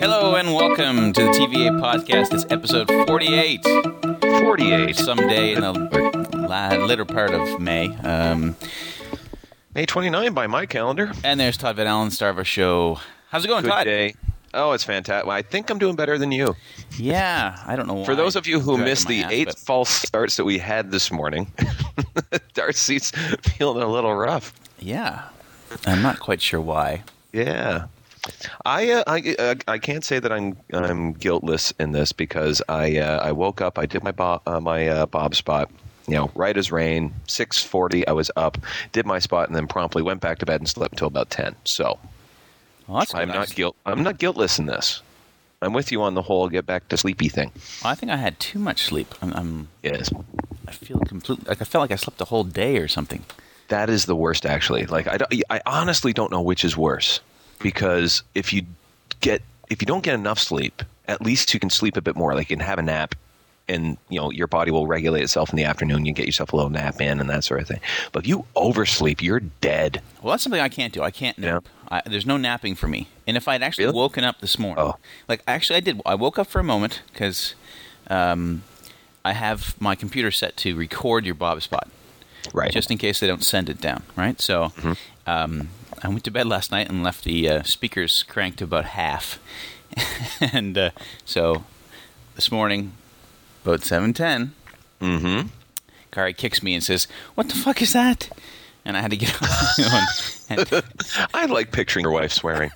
Hello and welcome to the TVA podcast. It's episode 48. 48. Someday in the later part of May. Um, May 29 by my calendar. and there's Todd Van Allen, star of our show. How's it going, Good Todd? day. Oh, it's fantastic. I think I'm doing better than you. Yeah, I don't know why. For those of you who missed the ass, eight but- false starts that we had this morning, Darcy's feeling a little rough. Yeah. I'm not quite sure why. Yeah. I, uh, I uh, I can't say that I'm I'm guiltless in this because I uh, I woke up I did my bob uh, my uh, bob spot you know right as rain 6:40 I was up did my spot and then promptly went back to bed and slept until about 10 so Well, I'm good. not guilt I'm not guiltless in this I'm with you on the whole get back to sleepy thing I think I had too much sleep. I'm, I'm yes I feel completely like I felt like I slept a whole day or something. that is the worst actually like I don't, I honestly don't know which is worse because if you get if you don't get enough sleep at least you can sleep a bit more like you can have a nap and you know your body will regulate itself in the afternoon you get yourself a little nap in and that sort of thing but if you oversleep you're dead Well, that's something I can't do. I can't Yeah. nap. I, there's no napping for me. And if I'd actually Really? woken up this morning, Oh. like actually I did, I woke up for a moment because um, I have my computer set to record your Bob spot, right just in case they don't send it down. Right. So um, I went to bed last night and left the uh, speakers cranked to about half, and uh, so this morning, about seven ten, mm-hmm Kari kicks me and says, "What the fuck is that?" And I had to get on. and i like picturing your wife swearing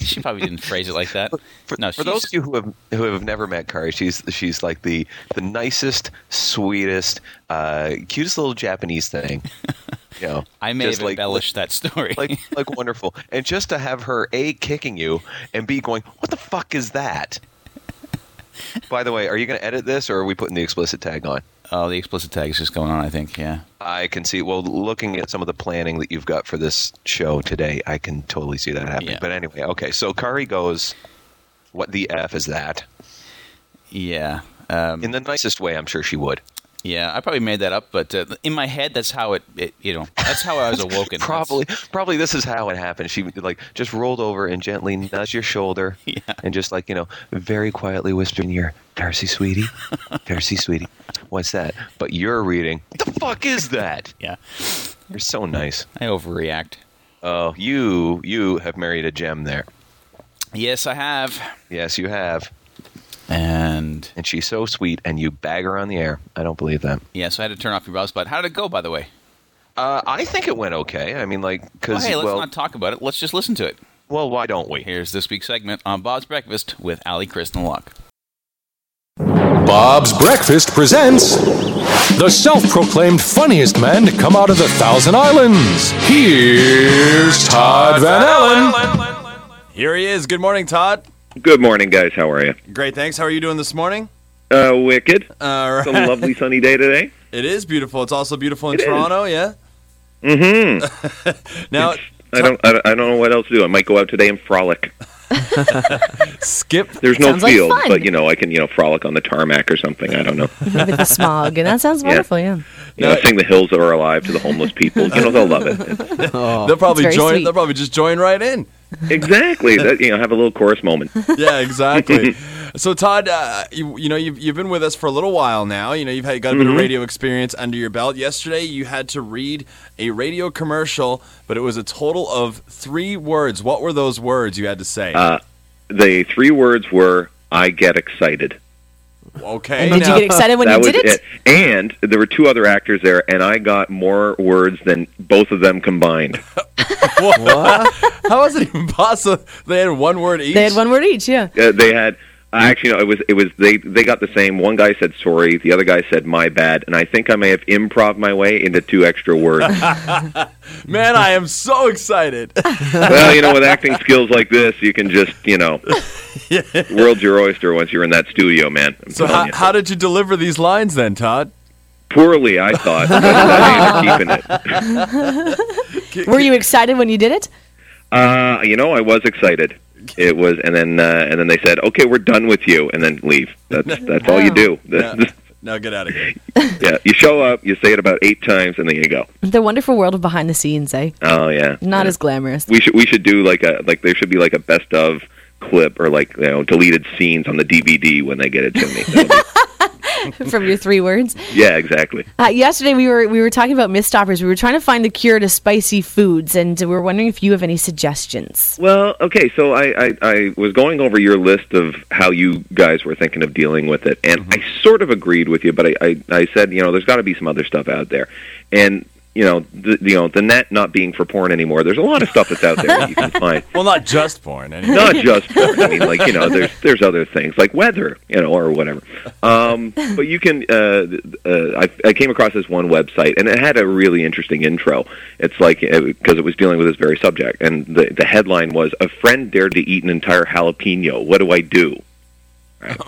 she probably didn't phrase it like that. for, no, for those of you who have who have never met Kari, she's she's like the the nicest, sweetest, uh, cutest little Japanese thing. You know, I may have embellished that story. like like wonderful. And just to have her a kicking you and b going, what the fuck is that? By the way, are you going to edit this or are we putting the explicit tag on? oh, the explicit tag is just going on. I think. Yeah. I can see. Well, looking at some of the planning that you've got for this show today, I can totally see that happening. Yeah. But anyway, okay. So Kari goes, "What the f is that?" Yeah. Um, In the nicest way, I'm sure she would. Yeah. I probably made that up, but uh, in my head, that's how it, it. You know, that's how I was awoken. That's- Probably, probably this is how it happened. She like just rolled over and gently nudged your shoulder, Yeah. and just like you know, very quietly whispered in your Darcy, sweetie, Darcy, sweetie, what's that? But you're reading. What the fuck is that? Yeah. You're so nice. I overreact. Oh, you you have married a gem there. Yes, I have. Yes, you have. And And she's so sweet, and you bag her on the air. I don't believe that. yeah, so I had to turn off your browse spot. How did it go, by the way? Uh, I think it went okay. I mean, like, Well, because hey, let's well, not talk about it. Let's just listen to it. well, why don't we? Here's this week's segment on Bob's Breakfast with Ali Kristen and Locke. Bob's Breakfast presents the self proclaimed funniest man to come out of the Thousand Islands. Here's Todd Van Allen. Here he is. Good morning, Todd. Good morning, guys. How are you? Great, thanks. How are you doing this morning? Uh, wicked. All It's a lovely sunny day today. It is beautiful. It's also beautiful in It is. Toronto, yeah? Mm-hmm. Now, I don't. I don't- I don't know what else to do. I might go out today and frolic. skip. There's no Sounds field, fun. but you know, I can you know frolic on the tarmac or something. I don't know. with the smog, and that sounds wonderful. Yeah. You know, sing the hills that are alive to the homeless people. You know, they'll love it. They'll probably join. sweet. They'll probably just join right in. Exactly. That, you know, have a little chorus moment. Yeah, exactly. so, Todd, uh, you, you know, you've, you've been with us for a little while now. You know, you've had got a bit of radio experience under your belt. Yesterday, you had to read a radio commercial, but it was a total of three words. What were those words you had to say? Uh, the three words were "I get excited." Okay. And did now- you get excited when that you did it? And there were two other actors there, and I got more words than both of them combined. What? How is it even possible? They had one word each. They had one word each. Yeah. Uh, they had actually no, it was it was they they got the same. One guy said sorry, the other guy said my bad, and I think I may have improv my way into two extra words. Man, I am so excited. well, you know, with acting skills like this, you can just you know, world's your oyster once you're in that studio, man. I'm so, telling how, you. how did you deliver these lines then, Todd? poorly? I thought, but I ended up keeping it. Were you excited when you did it? Uh, you know, I was excited. It was, and then uh, and then they said, "Okay, we're done with you," and then leave. That's that's all you do. Yeah. Now get out of here. yeah, you show up, you say it about eight times, and then you go. The wonderful world of behind the scenes, eh? Oh yeah, Not yeah. as glamorous. We should we should do like a like there should be like a best of clip or like you know deleted scenes on the DVD when they get it to me. That'll be- from your three words. yeah, exactly. Uh, yesterday we were we were talking about misstoppers. We were trying to find the cure to spicy foods, and we were wondering if you have any suggestions. Well, okay, so I, I, I was going over your list of how you guys were thinking of dealing with it, and I sort of agreed with you, but I, I, I said, you know, there's got to be some other stuff out there, and you know, the, you know, the net not being for porn anymore. There's a lot of stuff that's out there that you can find. Well, not just porn. Anyway. Not just porn. I mean, like you know, there's there's other things like weather, you know, or whatever. Um, but you can. Uh, uh, I, I came across this one website, and it had a really interesting intro. It's like because it was dealing with this very subject, and the the headline was "A friend dared to eat an entire jalapeno. What do I do?" Right.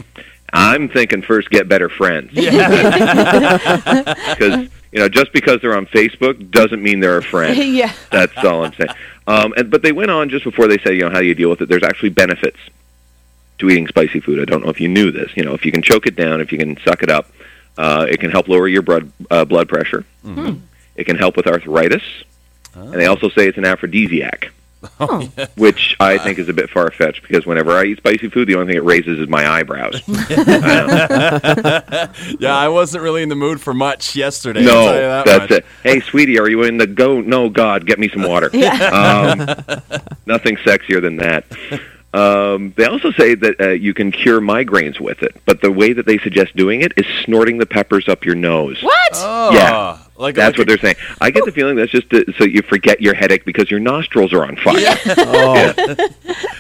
I'm thinking first get better friends because you know just because they're on Facebook doesn't mean they're a friend. yeah. That's all I'm saying. Um, and, but they went on just before they said, you know, how do you deal with it? There's actually benefits to eating spicy food. I don't know if you knew this. You know, if you can choke it down, if you can suck it up, uh, it can help lower your blood uh, blood pressure. It can help with arthritis, and they also say it's an aphrodisiac. Which I think is a bit far fetched because whenever I eat spicy food, the only thing it raises is my eyebrows. Yeah, I wasn't really in the mood for much yesterday. No, tell you that that's much. it. Hey, sweetie, are you in the go? No, God, get me some water. um, nothing sexier than that. Um, they also say that uh, you can cure migraines with it, but the way that they suggest doing it is snorting the peppers up your nose. What? Oh, Yeah. Like That's like what they're saying. I get the feeling that's just to, so you forget your headache because your nostrils are on fire. Yeah.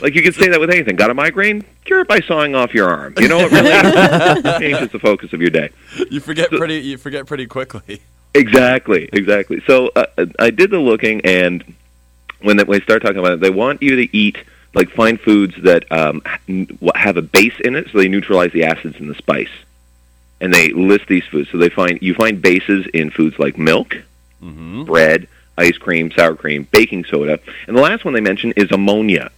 Like you could say that with anything. Got a migraine? Cure it by sawing off your arm. You know, it really changes the focus of your day. you forget pretty. You forget pretty quickly. Exactly, exactly. So uh, I did the looking, and when they, when they start talking about it, they want you to eat like find foods that um, have a base in it, so they neutralize the acids in the spice. And they list these foods. So they find you find bases in foods like milk, mm-hmm. bread, ice cream, sour cream, baking soda, and the last one they mention is ammonia.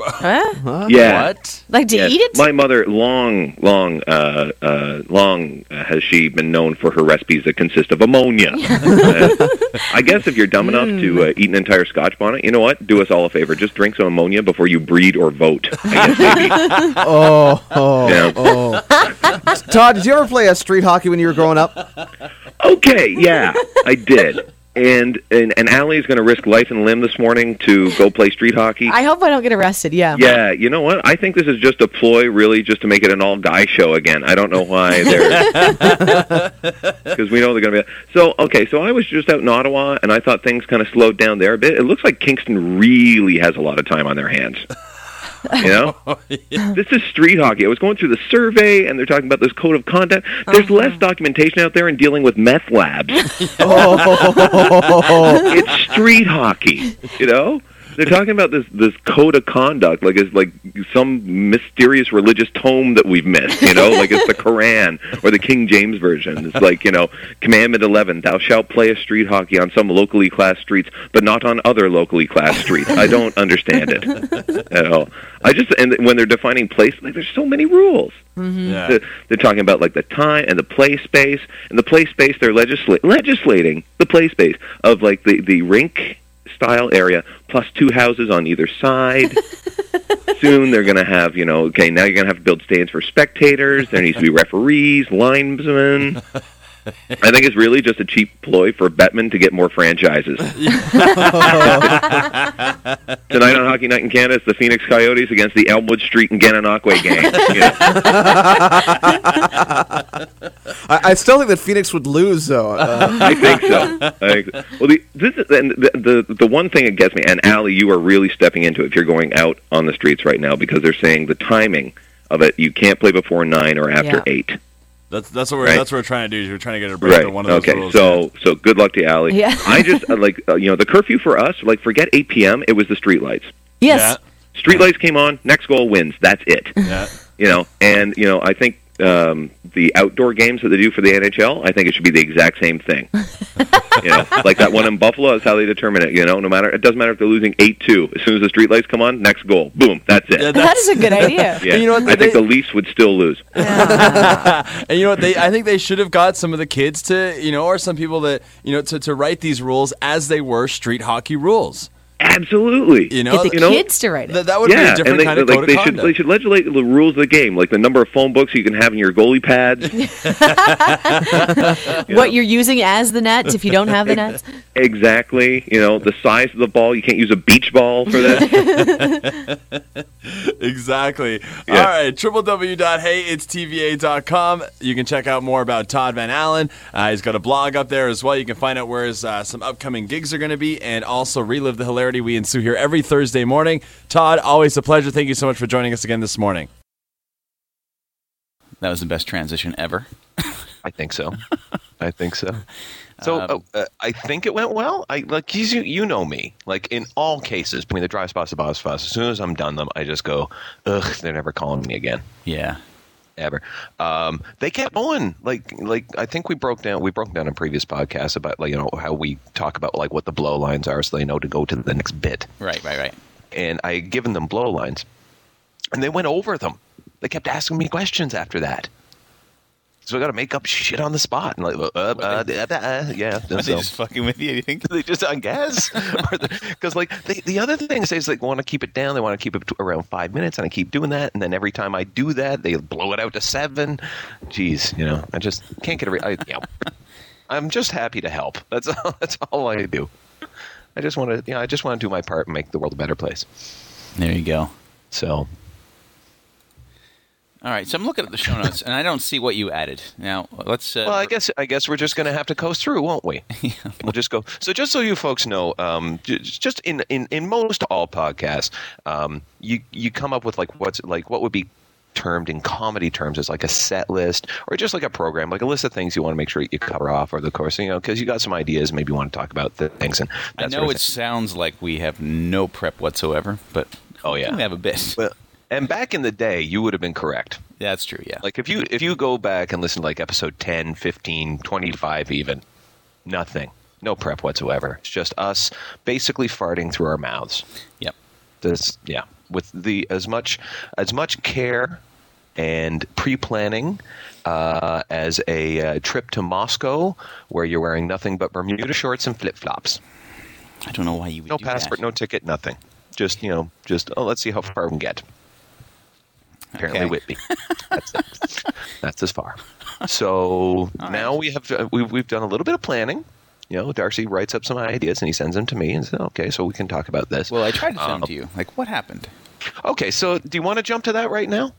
Huh? Yeah. What? Like to Yes. eat it? My mother, long, long, uh, uh, long uh, has she been known for her recipes that consist of ammonia. Uh, I guess if you're dumb enough to uh, eat an entire Scotch bonnet, you know what? Do us all a favor. Just drink some ammonia before you breed or vote. I guess maybe. Oh, oh, Yeah. oh. Todd, did you ever play a street hockey when you were growing up? Okay, yeah, I did. And and, and Allie is going to risk life and limb this morning to go play street hockey. I hope I don't get arrested. Yeah. Yeah, you know what? I think this is just a ploy, really, just to make it an all-guy show again. I don't know why they're because we know they're going to be. So okay, so I was just out in Ottawa, and I thought things kind of slowed down there a bit. It looks like Kingston really has a lot of time on their hands. You know, oh, this is street hockey. I was going through the survey, and they're talking about this code of conduct. There's uh-huh. less documentation out there in dealing with meth labs. Oh. it's street hockey. You know, they're talking about this this code of conduct like it's like some mysterious religious tome that we've missed. You know, like it's the Quran or the King James version. It's like you know, Commandment Eleven: Thou shalt play a street hockey on some locally classed streets, but not on other locally classed streets. I don't understand it at all. I just and when they're defining place, like there's so many rules. Mm-hmm. Yeah. They're, they're talking about like the time and the play space and the play space. They're legisla- legislating the play space of like the the rink style area plus two houses on either side. Soon they're going to have you know okay now you're going to have to build stands for spectators. There needs to be referees, linesmen. I think it's really just a cheap ploy for Bettman to get more franchises. Tonight on Hockey Night in Canada, it's the Phoenix Coyotes against the Elmwood Street and Gananoque gang. You know? I, I still think that Phoenix would lose, though. Uh, I think so. I think so. Well, the, this is, and the, the the one thing that gets me, and Allie, you are really stepping into it if you're going out on the streets right now because they're saying the timing of it. You can't play before nine or after Yeah. eight. That's that's what we're Right. that's what we're trying to do. Is we're trying to get a break Right. one of those Okay. rules. So so good luck to Allie. Yeah. I just uh, like uh, you know the curfew for us. Like forget eight p.m. It was the street lights. Yes. Street lights came on. Next goal wins. That's it. yeah, yeah. you know, and you know, I think um, the outdoor games that they do for the NHL, I think it should be the exact same thing. you know, like that one in Buffalo is how they determine it. You know, no matter it doesn't matter if they're losing eight two. As soon as the streetlights come on, next goal, boom, that's it. Yeah, Yeah, That is a good idea. yeah. you know what, I think the Leafs would still lose. And you know what? They I think they should have got some of the kids to you know, or some people that you know to to write these rules as they were street hockey rules. Absolutely. You know, Get the you know, kids to write it. That, that would be a different they, kind of like, code they of should conduct. they should legislate the rules of the game, like the number of phone books you can have in your goalie pads. what you're using as the nets if you don't have the nets. exactly. You know, the size of the ball. You can't use a beach ball for that. exactly. Yeah. All right, www.heyitstva.com. You can check out more about Todd Van Allen. Uh, he's got a blog up there as well. You can find out where his uh, some upcoming gigs are going to be, and also relive the hilarity we ensue here every Thursday morning. Todd, always a pleasure. Thank you so much for joining us again this morning. That was the best transition ever. I think so. I think so. So Um, uh, uh, I think it went well. I like you. You know me. Like in all cases, between the dry spots, the boss spots. As soon as I'm done them, I just go, ugh. They're never calling me again. Yeah. Ever. Um, they kept going. Like like I think we broke down we broke down in previous podcasts about like you know how we talk about like what the blow lines are so they know to go to the next bit. Right, right, right. And I had given them blow lines, and they went over them. They kept asking me questions after that. So I got to make up shit on the spot and like, uh, uh, uh, uh, uh, yeah. Are they so- just fucking with you? You think? they just I guess because like they, the other thing is they like want to keep it down they want to keep it around five minutes and I keep doing that and then every time I do that they blow it out to seven jeez you know I just can't get I, you know, I'm just happy to help that's all that's all I do I just want to you know I just want to do my part and make the world a better place There you go. so All right, so I'm looking at the show notes, and I don't see what you added. Now, let's. Uh, Well, I guess I guess we're just going to have to coast through, won't we? yeah. We'll just go. So, just so you folks know, um, just in, in, in most all podcasts, um, you you come up with like what's like what would be termed in comedy terms as like a set list or just like a program, like a list of things you want to make sure you cover off, or the course, you know, because you got some ideas, maybe you want to talk about the things and I know sort of it thing. sounds like we have no prep whatsoever, but Oh, yeah. we have a bit. Well, and back in the day, you would have been correct. That's true. Yeah. Like if you if you go back and listen to like episode 10, 15, 25 even, nothing. No prep whatsoever. It's just us basically farting through our mouths. Yep. This yeah, with the as much as much care and pre-planning uh, as a uh, trip to Moscow where you're wearing nothing but Bermuda shorts and flip-flops. I don't know why you would No passport, that. no ticket, nothing. Just, you know, just oh, let's see how far we can get. Apparently Okay. Whitby. That's it. That's as far. So now we have uh, we've we've done a little bit of planning. You know, Darcy writes up some ideas and he sends them to me and says, "Okay, so we can talk about this." Well, I tried to send Um, them to you. Like, what happened? okay, so do you want to jump to that right now?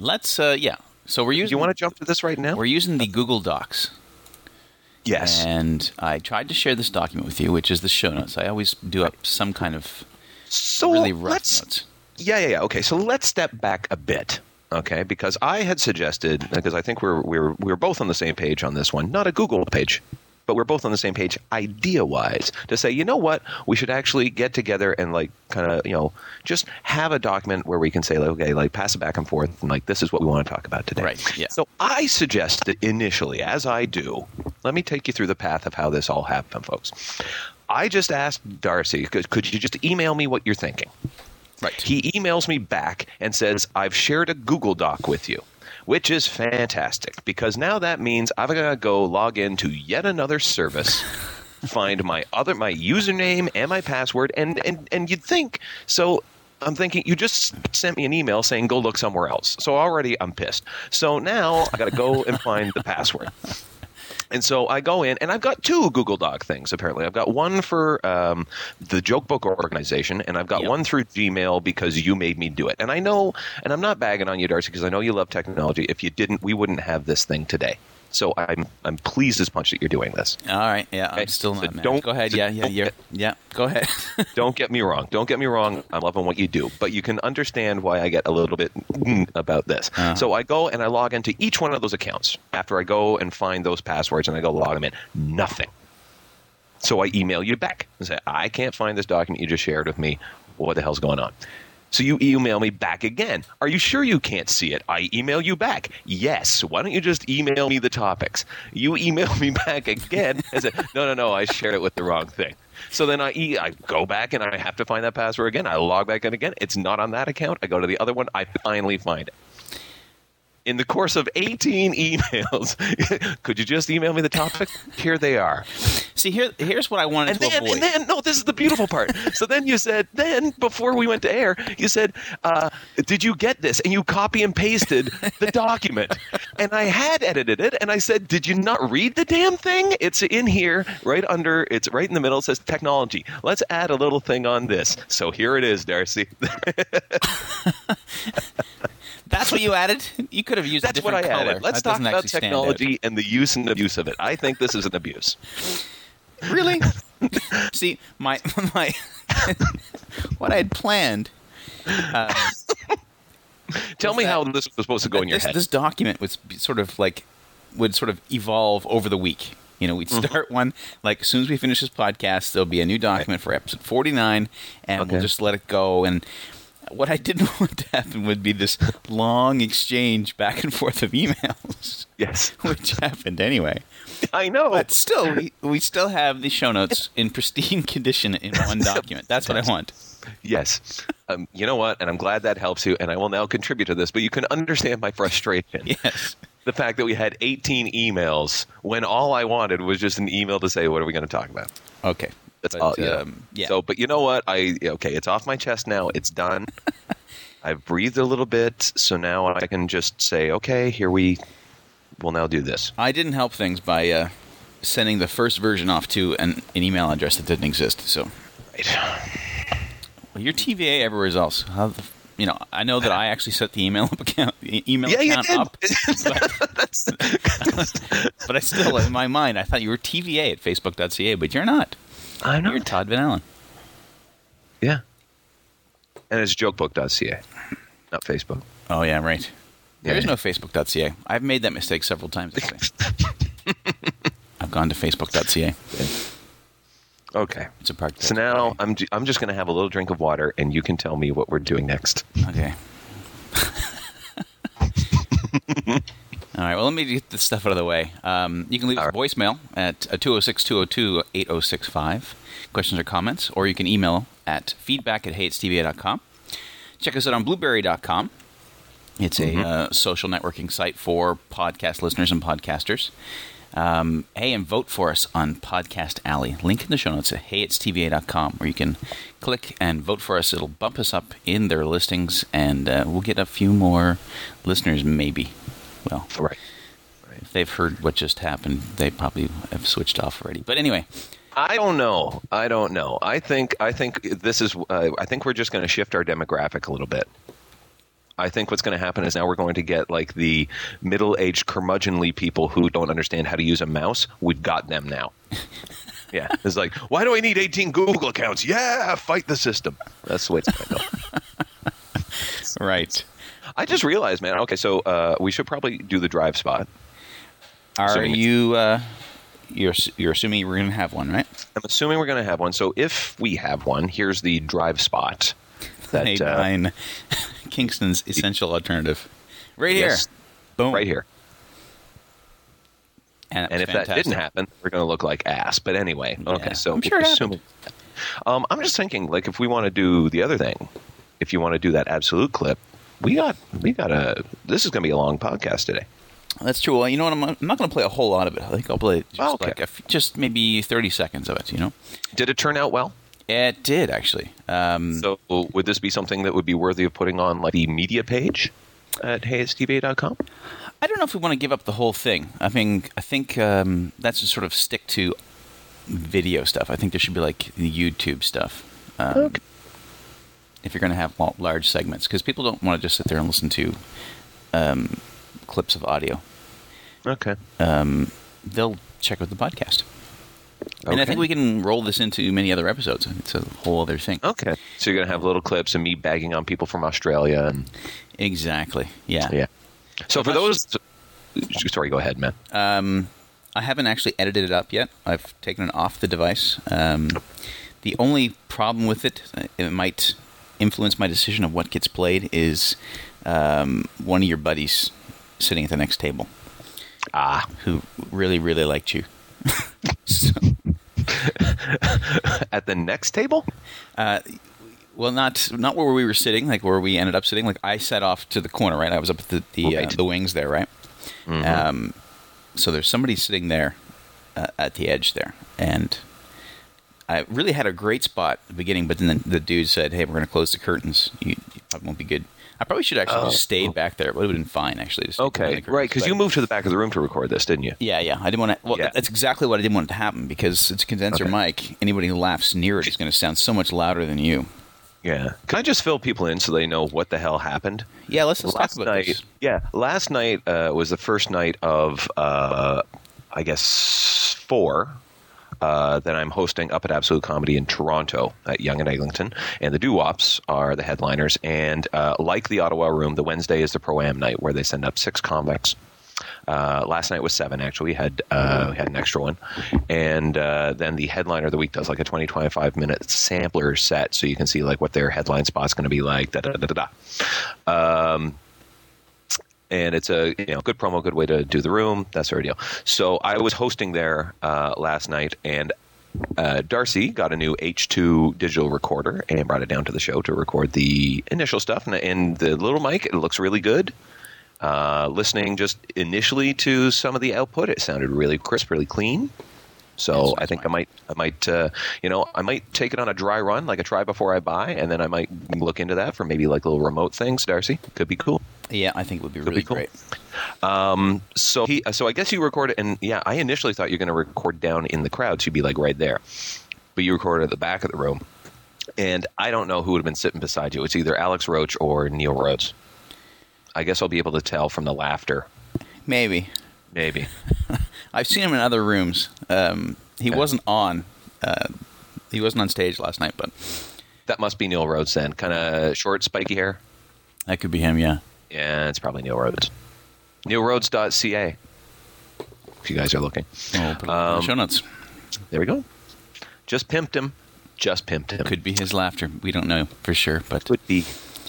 Let's. Uh, yeah. So we're using. Do you want to jump to this right now? We're using the Google Docs, Yes. and I tried to share this document with you, which is the show notes. I always do up some kind of So really rough let's notes. Yeah, yeah, yeah. Okay, so let's step back a bit. Okay, because I had suggested because I think we're we're we're both on the same page on this one, not a Google page, but we're both on the same page idea wise to say, you know what, we should actually get together and like kind of you know just have a document where we can say, like, okay, like pass it back and forth, and like this is what we want to talk about today. Right, yeah. So I suggested initially, as I do, let me take you through the path of how this all happened, folks. I just asked Darcy, could, could you just email me what you're thinking? Right. He emails me back and says, I've shared a Google Doc with you, which is fantastic because now that means I've got to go log into yet another service, find my other my username and my password, and and and you'd think so. I'm thinking you just sent me an email saying go look somewhere else. So already I'm pissed. So now I got to go and find the password. And so I go in, and I've got two Google Doc things. Apparently, I've got one for um, the Joke Book organization, and I've got Yep. one through Gmail because you made me do it. And I know, and I'm not bagging on you, Darcy, because I know you love technology. If you didn't, we wouldn't have this thing today. So I'm I'm pleased as punch that you're doing this. All right. Yeah. Okay, I'm still so not mad. don't- Go ahead. so Yeah. Yeah. Yeah. Yeah. Go ahead. Don't get me wrong. Don't get me wrong. I'm loving what you do, but you can understand why I get a little bit about this. Uh-huh. So I go and I log into each one of those accounts after I go and find those passwords and I go log them in. Nothing. So I email you back and say, I can't find this document you just shared with me. What the hell's going on? So you email me back again. Are you sure you can't see it? I email you back. Yes. Why don't you just email me the topics? You email me back again and say, no, no, no, I shared it with the wrong thing. So then I, e- I go back and I have to find that password again. I log back in again. It's not on that account. I go to the other one. I finally find it. In the course of 18 emails, could you just email me the topic? Here they are. See, here, here's what I wanted And to then, avoid. and then, no, this is the beautiful part. so then you said, then before we went to air, you said, uh, "Did you get this?" And you copy and pasted the document. And I had edited it, and I said, "Did you not read the damn thing? It's in here, right under. It's right in the middle. It says technology. Let's add a little thing on this. So here it is, Darcy. That's what you added. You could have used a That's what I color. added. Let's That talk about actually stand out. technology and the use and abuse of it. I think this is an abuse. Really? See, my my what I had planned. Uh, Tell me that- how this was supposed to go in your this, head. this document was sort of like would sort of evolve over the week. You know, we'd Mm-hmm. start one like as soon as we finish this podcast, there'll be a new document for episode forty nine, and we'll just let it go. And what I didn't want to happen would be this long exchange back and forth of emails, yes, which happened anyway. I know. But still, we, we still have the show notes in pristine condition in one document. That's what I want. Yes. Um, you know what? And I'm glad that helps you. And I will now contribute to this, but you can understand my frustration. Yes. The fact that we had 18 emails when all I wanted was just an email to say, what are we going to talk about? Okay. That's But, all. Yeah. um, yeah. So, but you know what? I okay. It's off my chest now. It's done. I've breathed a little bit, so now I can just say, okay, here we will now do this. I didn't help things by uh, sending the first version off to an, an email address that didn't exist. So, Right. well, your TVA everywhere else. How the, you know, I know that I actually set the email up account, email Yeah, account up, but I still, in my mind, I thought you were TVA at Facebook.ca, but you're not. I know. You're Todd Van Allen. Yeah. And it's jokebook.ca, not Facebook. Oh yeah, right. There Yeah. is no Facebook.ca. I've made that mistake several times. I've gone to Facebook.ca. Okay. It's a part. So now I'm, ju- I'm just going to have a little drink of water, and you can tell me what we're doing next. Okay. All right. Well, let me get this stuff out of the way. Um, you can leave us a All right. voicemail at 206 202 8065. Questions or comments, or you can email at feedback at heyitstva.com. Check us out on blubrry.com. It's a uh, social networking site for podcast listeners and podcasters. Um, hey, and vote for us on Podcast Alley. Link in the show notes at heyitstva.com, where you can click and vote for us. It'll bump us up in their listings, and uh, we'll get a few more listeners, maybe. Well, Right. if they've heard what just happened, they probably have switched off already. But anyway, I don't know. I don't know. I think I think this is. Uh, I think we're just going to shift our demographic a little bit. I think what's going to happen is now we're going to get like the middle-aged curmudgeonly people who don't understand how to use a mouse. We've got them now. yeah, it's like, why do I need 18 Google accounts? Yeah, fight the system. That's the way it's going to go. right. I just realized, man. Okay, so uh, we should probably do the drive spot. Are Assuming you? Uh, you're you're assuming we're going to have one, right? I'm assuming we're going to have one. So if we have one, here's the drive spot. That uh, Kingston's essential alternative, right Yes. here. Boom. right here. And, And if that didn't happen, we're going to look like ass. But anyway, okay. So I'm sure assuming, um, I'm just thinking, like, if we want to do the other thing, if you want to do that absolute clip, we got we got a. This is going to be a long podcast today. That's true. Well, you know what? I'm, I'm not going to play a whole lot of it. I think I'll play just Oh, okay. like a f- just maybe 30 seconds of it. You know, Did it turn out well? it did actually. Um, So would this be something that would be worthy of putting on like the media page at heyitstva.com? I don't know if we want to give up the whole thing. I mean, I think um, that's to sort of stick to video stuff. I think there should be like the YouTube stuff. Um, Okay. If you're going to have large segments, because people don't want to just sit there and listen to um, clips of audio. Okay. Um, they'll check out the podcast. And I think we can roll this into many other episodes. It's a whole other thing. Okay. So you're going to have little clips of me bagging on people from Australia and Exactly. Yeah. yeah. So for those, sorry, go ahead, man. Um, I haven't actually edited it up yet. I've taken it off the device. Um, the only problem with it, it might influence my decision of what gets played, is um, one of your buddies sitting at the next table Ah, who really, really liked you. so, at the next table. uh, Well, not not where we were sitting, like where we ended up sitting. Like I sat off to the corner, right? I was up at the the, uh, the wings there, right? Um, so there's somebody sitting there uh, at the edge there, and I really had a great spot at the beginning, but then the, the dude said, "Hey, we're going to close the curtains. You, you probably won't be good." I probably should actually just stayed back there. It would have been fine, actually. to stay the Okay, right, because you moved to the back of the room to record this, didn't you? Yeah, yeah. I didn't want to. Well, Yeah. that's exactly what I didn't want it to happen because it's a condenser Okay. mic. Anybody who laughs near it is going to sound so much louder than you. Yeah. Can I just fill people in so they know what the hell happened? Yeah, let's, let's last talk about night, this. yeah, last night uh, was the first night of, uh, I guess, four uh, that I'm hosting up at Absolute Comedy in Toronto at Yonge and Eglinton, and the Doo-Wops are the headliners. And uh, like the Ottawa Room, the Wednesday is the Pro Am night where they send up six comics. Uh, last night was seven. Actually, we had uh, we had an extra one, and uh, then the headliner of the week does like a 20, 25 minute sampler set, so you can see like what their headline spot's going to be like. Da da da da da. Um, and it's a you know good promo, good way to do the room. That sort of deal. So I was hosting there uh, last night, and uh, Darcy got a new H2 digital recorder and brought it down to the show to record the initial stuff. And, and the little mic, it looks really good. Uh, listening just initially to some of the output, it sounded really crisp, really clean. So I think I might, I might, uh, you know, I might take it on a dry run, like a try before I buy, and then I might look into that for maybe like little remote things. Darcy could be cool. Yeah, I think it would be Could really be cool. great. Um, so he, so I guess you recorded, and yeah, I initially thought you're going to record down in the crowd, so you'd be like right there, but you recorded at the back of the room, and I don't know who would have been sitting beside you. It's either Alex Roach or Neil Rhodes. I guess I'll be able to tell from the laughter, Maybe. maybe. I've seen him in other rooms. Um, he wasn't on. Uh, he wasn't on stage last night, but That must be Neil Rhodes then. Kind of short, spiky hair. that could be him. Yeah. Yeah, it's probably Neil Rhodes. NeilRhodes.ca. If you guys are looking, I'll put it in the Um, show notes. there we go. Just pimped him. Just pimped him. Could be his laughter. We don't know for sure, but Could be.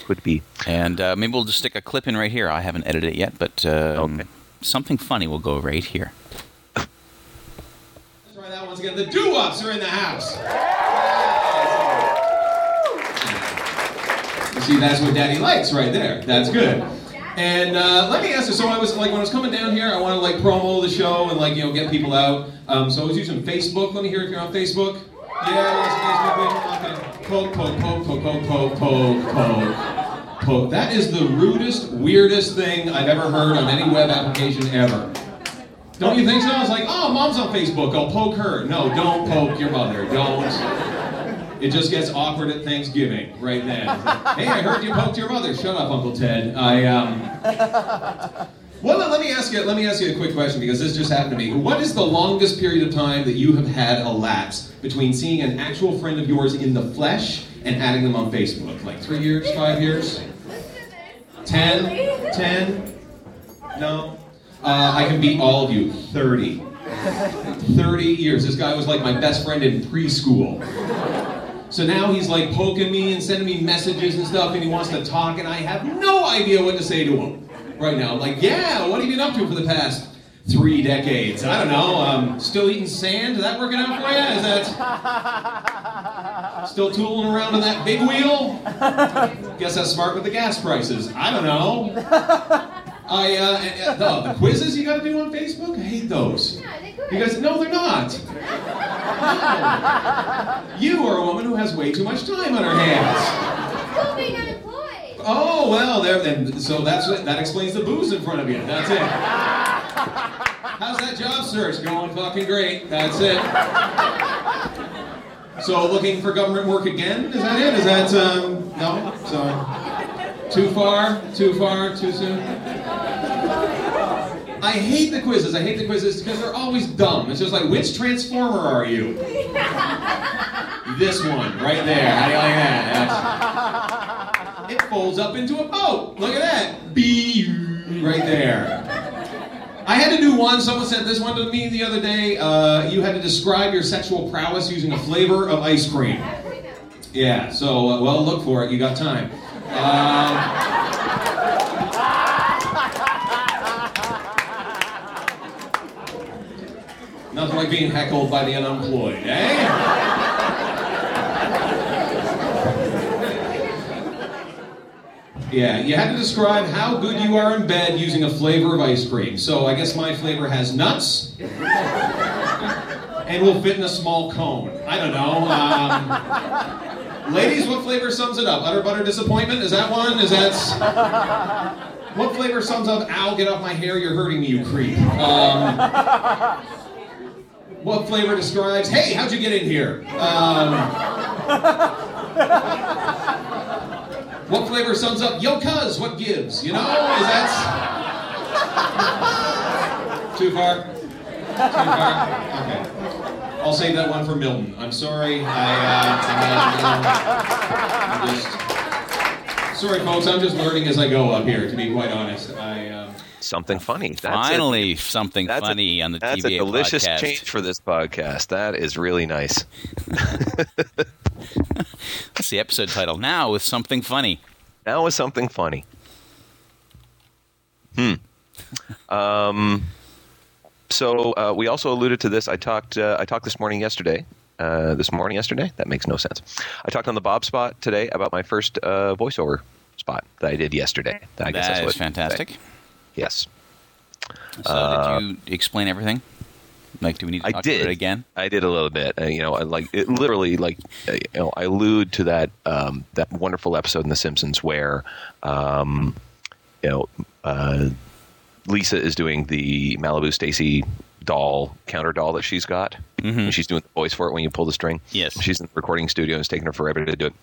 Could be. and uh, maybe we'll just stick a clip in right here. I haven't edited it yet, but um, Okay. something funny will go right here once again. The doo wops are in the house. You see, that's what Daddy likes right there. That's good. And uh, let me ask you. So I was like, when I was coming down here, I wanted to like promo the show and like you know get people out. Um, so I was using Facebook. Let me hear if you're on Facebook. Yeah, Facebook. Okay. Poke, poke, poke, poke, poke, poke, poke, poke. Poke. That is the rudest, weirdest thing I've ever heard on any web application ever. Don't you think so? I was like, oh, mom's on Facebook. I'll poke her. No, don't poke your mother. Don't. It just gets awkward at Thanksgiving right then. Like, hey, I heard you poked your mother. Shut up, Uncle Ted. I um. Well, let me ask you. Let me ask you a quick question because this just happened to me. What is the longest period of time that you have had elapse between seeing an actual friend of yours in the flesh and adding them on Facebook? Like three years, five years, ten, ten? No. Uh, I can beat all of you. 30. 30 years. This guy was like my best friend in preschool. So now he's like poking me and sending me messages and stuff, and he wants to talk, and I have no idea what to say to him right now. I'm like, yeah, what have you been up to for the past three decades? I don't know. Um, still eating sand? Is that working out for you? Is that still tooling around on that big wheel? Guess that's smart with the gas prices. I don't know. I uh, and, uh, the, the quizzes you got to do on Facebook. I hate those. You guys, no, they're not. No. You are a woman who has way too much time on her hands. Still being unemployed. Oh well, there. Then so that's that explains the booze in front of you. That's it. How's that job search going? Fucking great. That's it. So looking for government work again? Is that it? Is that um, no? So too far? Too far? Too soon? I hate the quizzes. I hate the quizzes because they're always dumb. It's just like, which transformer are you? this one, right there. How do you like that? That's- it folds up into a boat. Look at that. B right there. I had to do one. Someone sent this one to me the other day. Uh, you had to describe your sexual prowess using a flavor of ice cream. Yeah. So, uh, well, look for it. You got time. Um, nothing like being heckled by the unemployed, eh? Yeah, you had to describe how good you are in bed using a flavor of ice cream. So I guess my flavor has nuts. and will fit in a small cone. I don't know. Um, ladies, what flavor sums it up? Utter butter disappointment? Is that one? Is that. What flavor sums up, ow, get off my hair, you're hurting me, you creep? Um, what flavor describes, hey, how'd you get in here? Um, what flavor sums up, yo, cuz, what gives? You know, is that. Too far? Too far? Okay. I'll save that one for Milton. I'm sorry. I, uh, I'm just. Sorry, folks. I'm just learning as I go up here. To be quite honest, I. Um, Something funny. That's a- Finally, something that's a- funny on the That's TVA a delicious podcast. change for this podcast. That is really nice. That's the episode title. Now with something funny. Now is something funny. Hmm. Um. So uh, we also alluded to this. I talked. Uh, I talked this morning, yesterday. Uh, this morning, yesterday. That makes no sense. I talked on the Bob spot today about my first uh, voiceover spot that I did yesterday. I guess That that's is fantastic. Yes, So did you explain everything? Like, do we need to I talk did about it again? I did a little bit. Uh, you know, I like it literally like uh, you know, I allude to that um, that wonderful episode in The Simpsons where um, you know uh, Lisa is doing the Malibu Stacy doll counter doll that she's got. And she's doing the voice for it when you pull the string. Yes. she's in the recording studio and it's taking her forever to do it.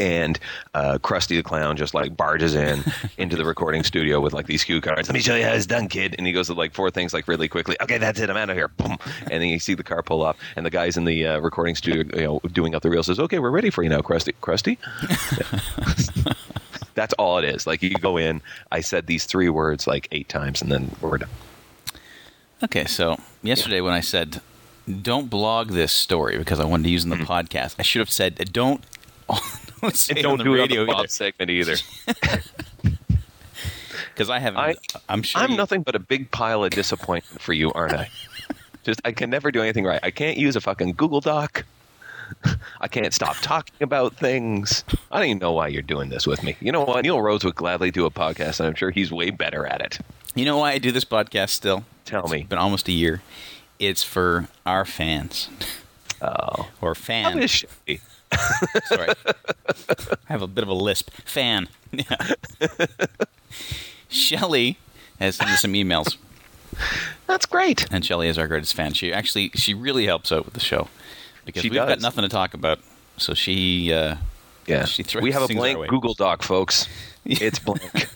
And uh, Krusty the Clown just like barges in into the recording studio with like these cue cards. Let me show you how it's done, kid. And he goes to like four things like really quickly. Okay, that's it. I'm out of here. Boom. And then you see the car pull up, and the guys in the uh, recording studio, you know, doing up the reel says, "Okay, we're ready for you now, Krusty." Krusty. that's all it is. Like you go in. I said these three words like eight times, and then we're done. Okay, so yesterday when I said don't blog this story because I wanted to use in the mm-hmm. podcast, I should have said don't. don't don't on the do radio it on the Bob segment either. because I haven't. I- I, am sure. I'm you- nothing but a big pile of disappointment for you, aren't I? Just I can never do anything right. I can't use a fucking Google Doc. I can't stop talking about things. I don't even know why you're doing this with me. You know what? Neil Rhodes would gladly do a podcast, and I'm sure he's way better at it. You know why I do this podcast still? Tell me. It's been almost a year. It's for our fans Oh, or fan. Sorry, I have a bit of a lisp. Fan. Yeah. Shelley has sent us some emails, That's great. and Shelley is our greatest fan. She actually she really helps out with the show because She we've got nothing to talk about. So she uh, Yeah, She we have a things our way. blank Google Doc, folks. It's blank.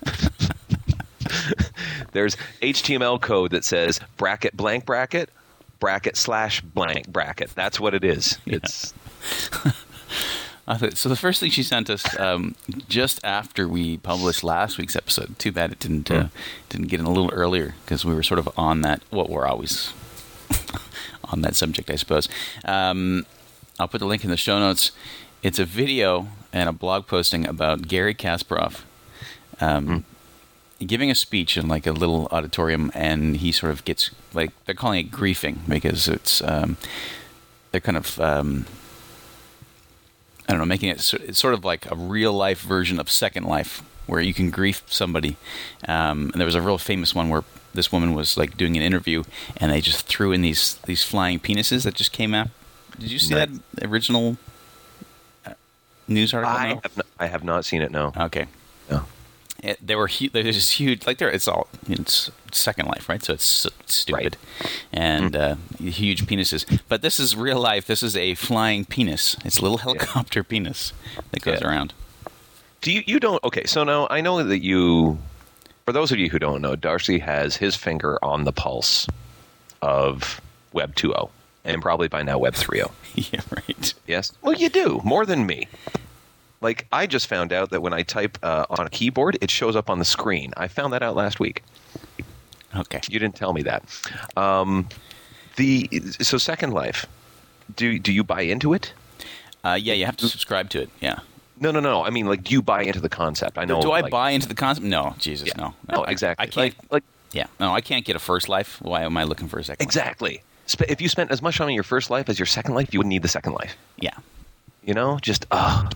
There's HTML code that says bracket blank bracket bracket slash blank bracket. That's what it is. It's I thought- so the first thing she sent us um, just after we published last week's episode. Too bad it didn't uh, didn't get in a little earlier because we were sort of on that. What we're always on that subject, I suppose. Um, I'll put the link in the show notes. It's a video and a blog posting about Garry Kasparov um, giving a speech in like a little auditorium, and he sort of gets like they're calling it griefing because it's um, they're kind of um, I don't know, making it it's sort of like a real life version of Second Life, where you can grief somebody. Um, and there was a real famous one where this woman was like doing an interview, and they just threw in these these flying penises that just came out. Did you see Nice. that original uh, news article? I No? have not, I have not seen it. No. Okay. No. It, they were hu- they're just huge. Like they're it's all it's Second Life, right? So it's stupid and uh, huge penises. But this is real life. This is a flying penis. It's a little helicopter penis that goes Yeah. around. Do you you don't? Okay, so now I know that you. For those of you who don't know, Darcy has his finger on the pulse of Web 2.0, and probably by now Web oh. 3.0. yeah, right. Yes. Well, you do more than me. Like I just found out that when I type uh, on a keyboard, it shows up on the screen. I found that out last week. Okay. You didn't tell me that. Um, the so Second Life. Do do you buy into it? Uh, yeah, you have to subscribe to it. Yeah. No, no, no. I mean, like, do you buy into the concept? I know. Do I like- buy into the concept? No, Jesus, Yeah. no. No, I- exactly. I, can't. Like, like yeah, no, I can't get a first life. Why am I looking for a second? life? exactly. Sp- If you spent as much time in your first life as your second life, you wouldn't need the second life. Yeah. You know, just uh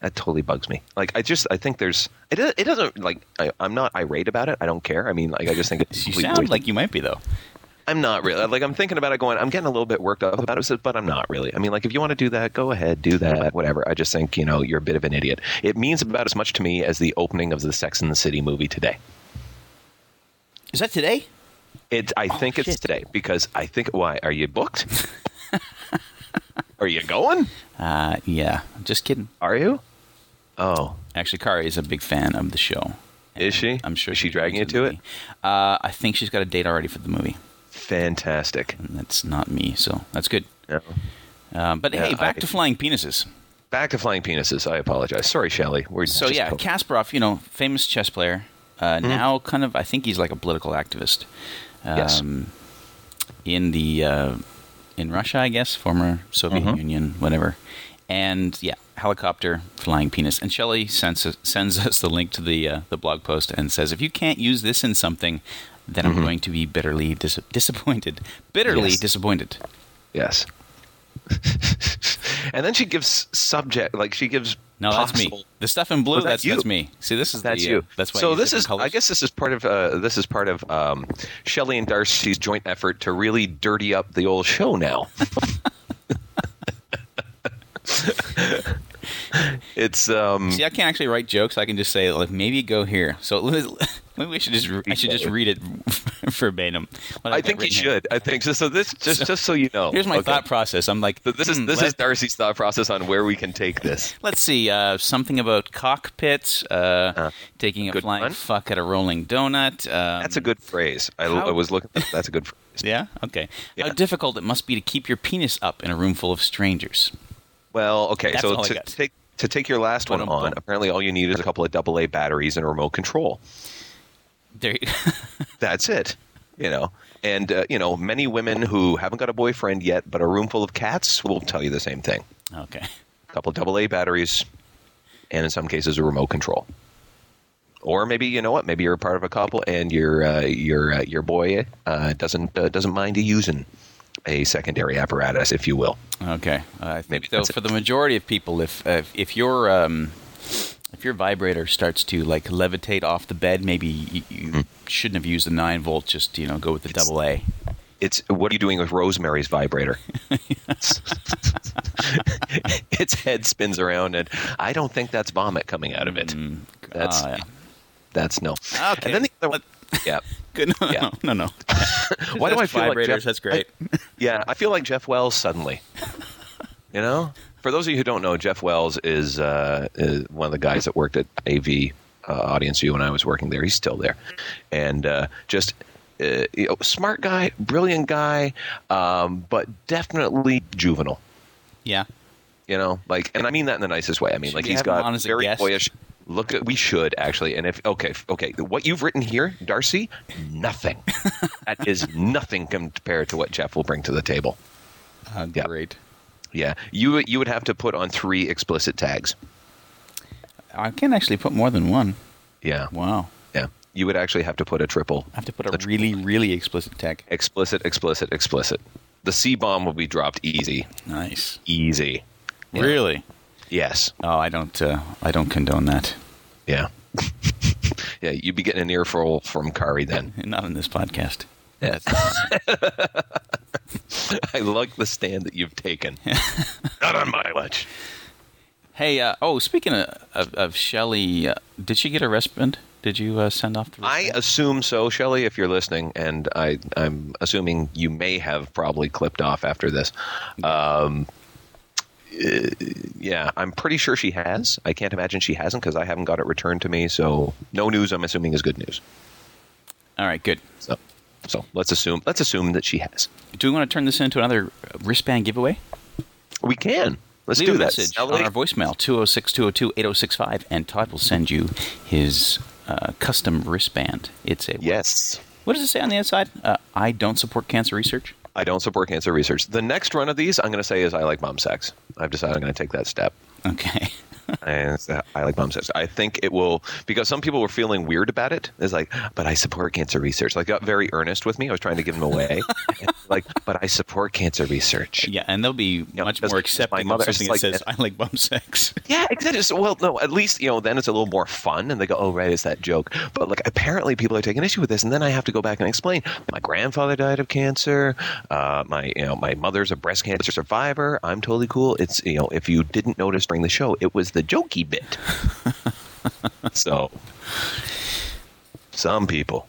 That totally bugs me. Like I just I think there's it. It doesn't like I, I'm not irate about it. I don't care. I mean, like I just think it's You sound like you might be though. I'm not really like I'm thinking about it. Going, I'm getting a little bit worked up about it, but I'm not really. I mean, like if you want to do that, go ahead, do that, whatever. I just think you know you're a bit of an idiot. It means about as much to me as the opening of the Sex and the City movie today. Is that today? It, I think it's Oh, today because I think. Why are you booked? are you going? Uh, yeah. Just kidding. Are you? Oh, Actually, Kari is a big fan of the show. is she? I'm sure Is she she dragging you to it? Uh, I think she's got a date already for the movie. Fantastic. That's not me, so that's good. Yeah. Um, but Yeah, hey, back I- to flying penises. Back to flying penises. I apologize. Sorry, Shelley. We're So yeah, Kasparov, you know, famous chess player. Uh, Mm-hmm. Now, kind of, I think he's like a political activist. Yes. Um, In the uh, in Russia, I guess, former Soviet Mhm. Union, whatever. And yeah, helicopter flying penis. And Shelley sends us, sends us the link to the uh, the blog post and says, if you can't use this in something, then I'm going to be bitterly dis- disappointed. Bitterly Mm-hmm. Yes. disappointed. Yes. and then she gives subject like she gives No, that's me. The stuff in blue, that's that's you. that's me. See, this is That's the, uh, you. That's why. So this is. colors. I guess this is part of. Uh, this is part of um, Shelley and Darcy's joint effort to really dirty up the old show. Now. it's. Um, See, I can't actually write jokes. I can just say, like, maybe go here. So maybe we should just. I should just read it verbatim. I think you here. should. I think so. So this just just so you know. Here's my okay? thought process. I'm like, So this is hmm, this let, is Darcy's thought process on where we can take this. Let's see. Uh, something about cockpits. Uh, Uh, taking a flying one. fuck at a rolling donut. Um, That's a good phrase. I, how- I was looking. That's a good phrase. Yeah. Okay. Yeah. How difficult it must be to keep your penis up in a room full of strangers. Well, okay. That's so to take to take your last one on, apparently all you need is a couple of AA batteries and a remote control. There. You, That's it. You know, and uh, you know, many women who haven't got a boyfriend yet, but a room full of cats will tell you the same thing. okay. A couple of AA batteries, and in some cases, a remote control. Or maybe you know what? Maybe you're a part of a couple, and your uh, your uh, your boy uh, doesn't uh, doesn't mind you using a secondary apparatus, if you will. Okay. Uh, I think Maybe though that's for it. the majority of people, if uh, if your um, if your vibrator starts to like levitate off the bed, maybe you, you Hmm. shouldn't have used the nine volt. Just you know, go with the double A. It's what are you doing with Rosemary's vibrator? its head spins around, and I don't think that's vomit coming out of it. That's Ah, yeah. that's no. Okay. And then the other one, yeah. Good. No, Yeah. no, no. Why do I feel like vibrators? Jeff- That's great. Yeah, I feel like Jeff Wells suddenly. You know, for those of you who don't know, Jeff Wells is, uh, is one of the guys that worked at AV uh, Audience View when I was working there. He's still there, and uh, just uh, you know, smart guy, brilliant guy, um, but definitely juvenile. yeah. You know, like, and I mean that in the nicest way. I mean, Should like he's got a very guest? boyish. Look, at, we should actually. And if okay, okay, what you've written here, Darcy, nothing. that is nothing compared to what Jeff will bring to the table. Uh, Yeah. Great. Yeah, you would- you would have to put on three explicit tags. I can actually put more than one. Yeah, Wow. yeah. You would actually have to put a triple. I have to put a tr- really, really explicit tag. Explicit, explicit, explicit. The C bomb will be dropped easy, Nice. easy. Yeah. Really? Yes. Oh, I don't. Uh, I don't condone that. Yeah. yeah, you'd be getting an earful from Kari then. Not in this podcast. Yes. I like the stand that you've taken. Not on my watch. Hey. Uh, oh, speaking of of, of Shelley, uh, did she get a wristband? Did you uh, send off the? I assume so, Shelley, if you're listening, and I, I'm assuming you may have probably clipped off after this. Um, uh, yeah, I'm pretty sure she has. I can't imagine she hasn't because I haven't got it returned to me. So no news. I'm assuming is good news. All right. Good. So, so let's assume let's assume that she has. Do we want to turn this into another wristband giveaway? We can. Let's Leave do a that. message Shelley. on our voicemail 206 202 8065, and Todd will send you his uh, custom wristband. It's a Yes. What does it say on the inside? Uh, I don't support cancer research. I don't support cancer research. The next run of these, I'm going to say is I like mom sex. I've decided I'm going to take that step. Okay. And I like mom sex. I think it will because some people were feeling weird about it. It's like, but I support cancer research. Like got very earnest with me. I was trying to give them away. like, but I support cancer research. Yeah, and they'll be know, much because more accepting of mother is something that like says. I like bum sex. Yeah, exactly. So, well, no, at least you know then it's a little more fun, and they go, "Oh, right, it's that joke." But like, apparently, people are taking issue with this, and then I have to go back and explain. My grandfather died of cancer. Uh, my, you know, my mother's a breast cancer survivor. I'm totally cool. It's you know, if you didn't notice during the show, it was the jokey bit. so, some people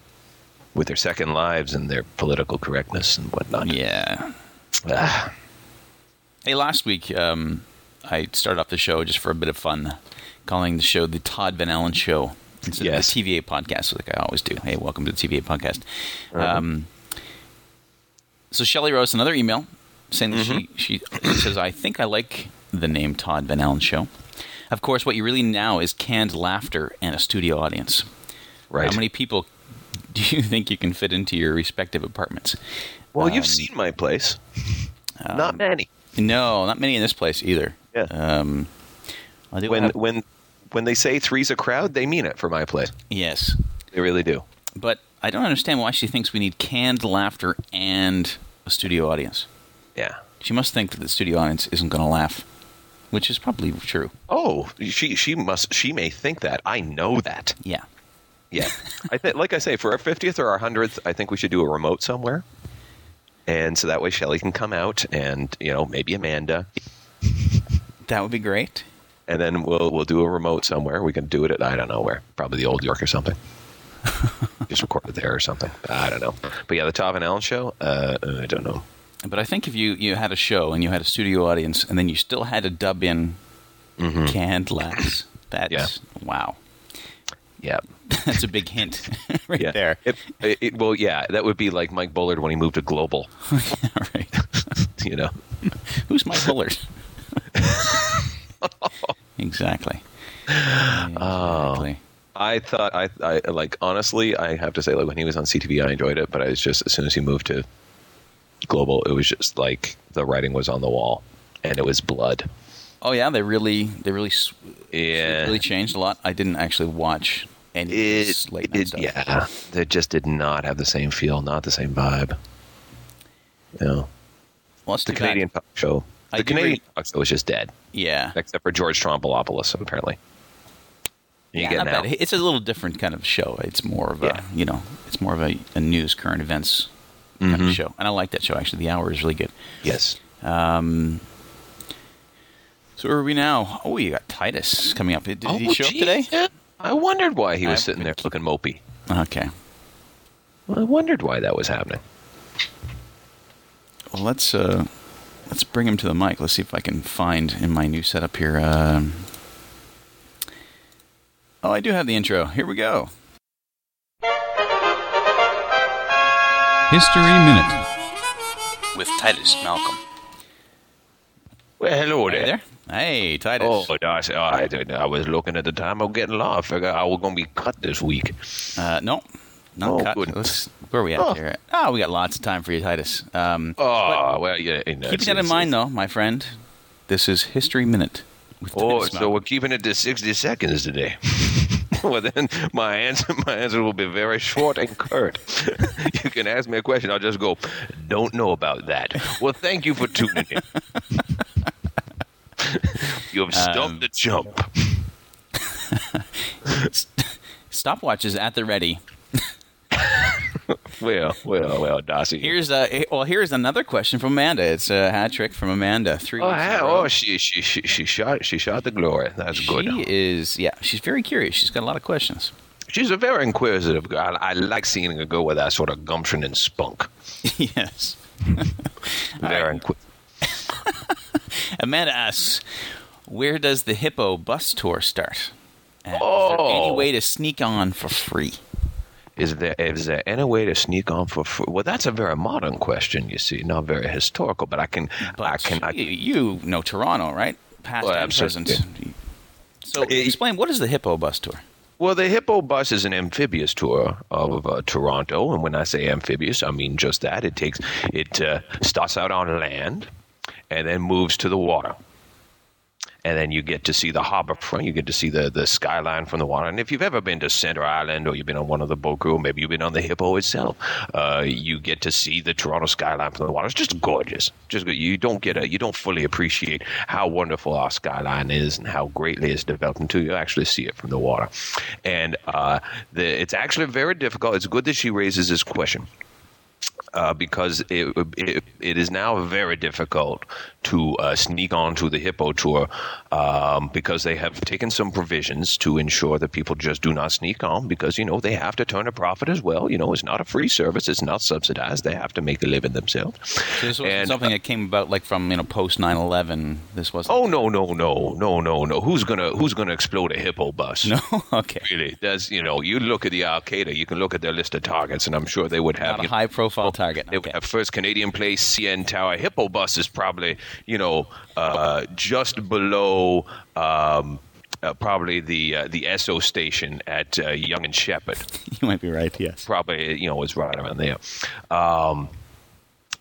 with their second lives and their political correctness and whatnot. yeah. Ah, Hey, last week um, I started off the show just for a bit of fun, calling the show the Todd Van Allen Show instead Yes. of the TVA podcast, like I always do. Hey, welcome to the TVA podcast. Um, so Shelly wrote us another email saying that she she says I think I like the name Todd Van Allen Show. Of course, what you really need now is canned laughter and a studio audience. right. How many people do you think you can fit into your respective apartments? well, um, you've seen my place. Not many. No, not many in this place either. Yeah. Um, when have- when when they say three's a crowd, they mean it for my place. yes, They really do. but I don't understand why she thinks we need canned laughter and a studio audience. Yeah. She must think that the studio audience isn't going to laugh, which is probably true. Oh, she she must she may think that. I know that. Yeah. Yeah. I think like I say for our 50th or our 100th, I think we should do a remote somewhere. And so that way Shelly can come out and, you know, maybe Amanda That would be great. and then we'll we'll do a remote somewhere. We can do it at I don't know where. Probably the Old York or something. Just record it there or something. I don't know. But yeah, the Todd Van Allen show, uh, I don't know. But I think if you, you had a show and you had a studio audience and then you still had to dub in canned laughs, that's Yeah. wow. Yeah. That's a big hint right yeah. there. It, it, well, yeah, that would be like Mike Bullard when he moved to Global, right. you know. Who's Mike Bullard? exactly. Oh, exactly. I thought I, I like honestly, I have to say like when he was on CTV, I enjoyed it, but I was just as soon as he moved to Global, it was just like the writing was on the wall, and it was blood. Oh yeah, they really they really Yeah. really changed a lot. I didn't actually watch of It, this late night it yeah, it just did not have the same feel, not the same vibe. You know, Well, the too bad. Canadian talk show, the do Canadian re- talk show was just dead, Yeah. except for George Stroumboulopoulos, apparently. You yeah, get now. bad. It's a little different kind of show. It's more of a Yeah. you know, it's more of a, a news current events kind Mm-hmm. of show, and I like that show. Actually, the hour is really good. Yes. Um, so where are we now? Oh, you got Titus coming up. Did, did he show Oh, geez, up today? Yeah. I wondered why he was sitting there looking mopey. Okay. I wondered why that was happening. Well, let's uh, let's bring him to the mic. Let's see if I can find in my new setup here. Um, oh, I do have the intro. Here we go. History Minute with Titus Malcolm. Well, hello Hey there. Hey, Titus. Oh, Darcy, oh, I, I was looking at the time I'm getting low. I figured I was going to be cut this week. Uh, no, not Oh, cut. Goodness. where are we at Oh. here? Oh, we got lots of time for you, Titus. Um, Oh, well, yeah. you know, keep that in mind, though, my friend. This is History Minute with Oh, so we're keeping it to 60 seconds today. well, then my answer, my answer will be very short and curt. you can ask me a question. I'll just go, don't know about that. Well, thank you for tuning in. you have stumped Um, the jump. Stopwatch is at the ready. Well, well, well, Darcy. Here's uh, well, here's another question from Amanda. It's a hat trick from Amanda. Three. Oh, ha- oh she, she, she, she shot, she shot the glory. That's good. She is, yeah, she's very curious. She's got a lot of questions. She's a very inquisitive girl. I like seeing her go with that sort of gumption and spunk. yes. Very inquisitive. Amanda asks, where does the Hippo bus tour start? And Is there any Oh. way to sneak on for free? Is there is there any way to sneak on for free? Well, that's a very modern question. You see, not very historical, but I can, But I can, I, you, know Toronto, right? Past Well, and absolutely. present. So It- explain what is the Hippo bus tour? Well, the Hippo Bus is an amphibious tour of uh, Toronto, and when I say amphibious, I mean just that. It takes it uh, starts out on land and then moves to the water, and then you get to see the harbor front. You get to see the the skyline from the water. And if you've ever been to Center Island, or you've been on one of the boat crew, maybe you've been on the Hippo itself, uh, you get to see the Toronto skyline from the water. It's just gorgeous. Just you don't get a you don't fully appreciate how wonderful our skyline is and how greatly it's developed until you actually see it from the water. And uh, the, it's actually very difficult. It's good that she raises this question uh, because it, it it is now very difficult to uh, sneak onto the Hippo tour um, because they have taken some provisions to ensure that people just do not sneak on because you know they have to turn a profit as well. You know, it's not a free service; it's not subsidized. They have to make a living themselves. So this And, something that came about like from you know post 9/11. This wasn't. Oh no no no no no no! Who's gonna who's gonna explode a Hippo bus? no. okay. Really, that's you know, you look at the Al Qaeda, you can look at their list of targets, and I'm sure they would have Not a you know, high profile target. They would have first Canadian Place, CN Tower. Hippo bus is probably, you know, uh, just below um, uh, probably the uh, the Esso station at uh, Yonge and Sheppard. You might be right. Yes. Probably, you know, it's right around there. Um,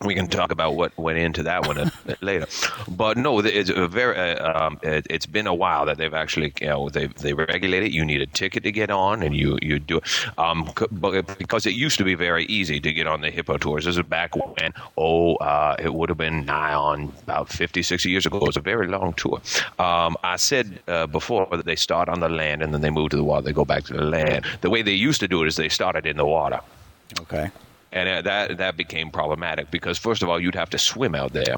we can talk about what went into that one a bit later, but no, it's a very. Uh, um, it, it's been a while that they've actually, you know, they they regulate it. You need a ticket to get on, and you you do it. Um, c- but because it used to be very easy to get on the Hippo tours. This is back when, oh, uh, it would have been nigh on about 50, 60 years ago. It was a very long tour. Um, I said uh, before that they start on the land and then they move to the water. They go back to the land. The way they used to do it is they started in the water Okay. And uh, that that became problematic because first of all you'd have to swim out there.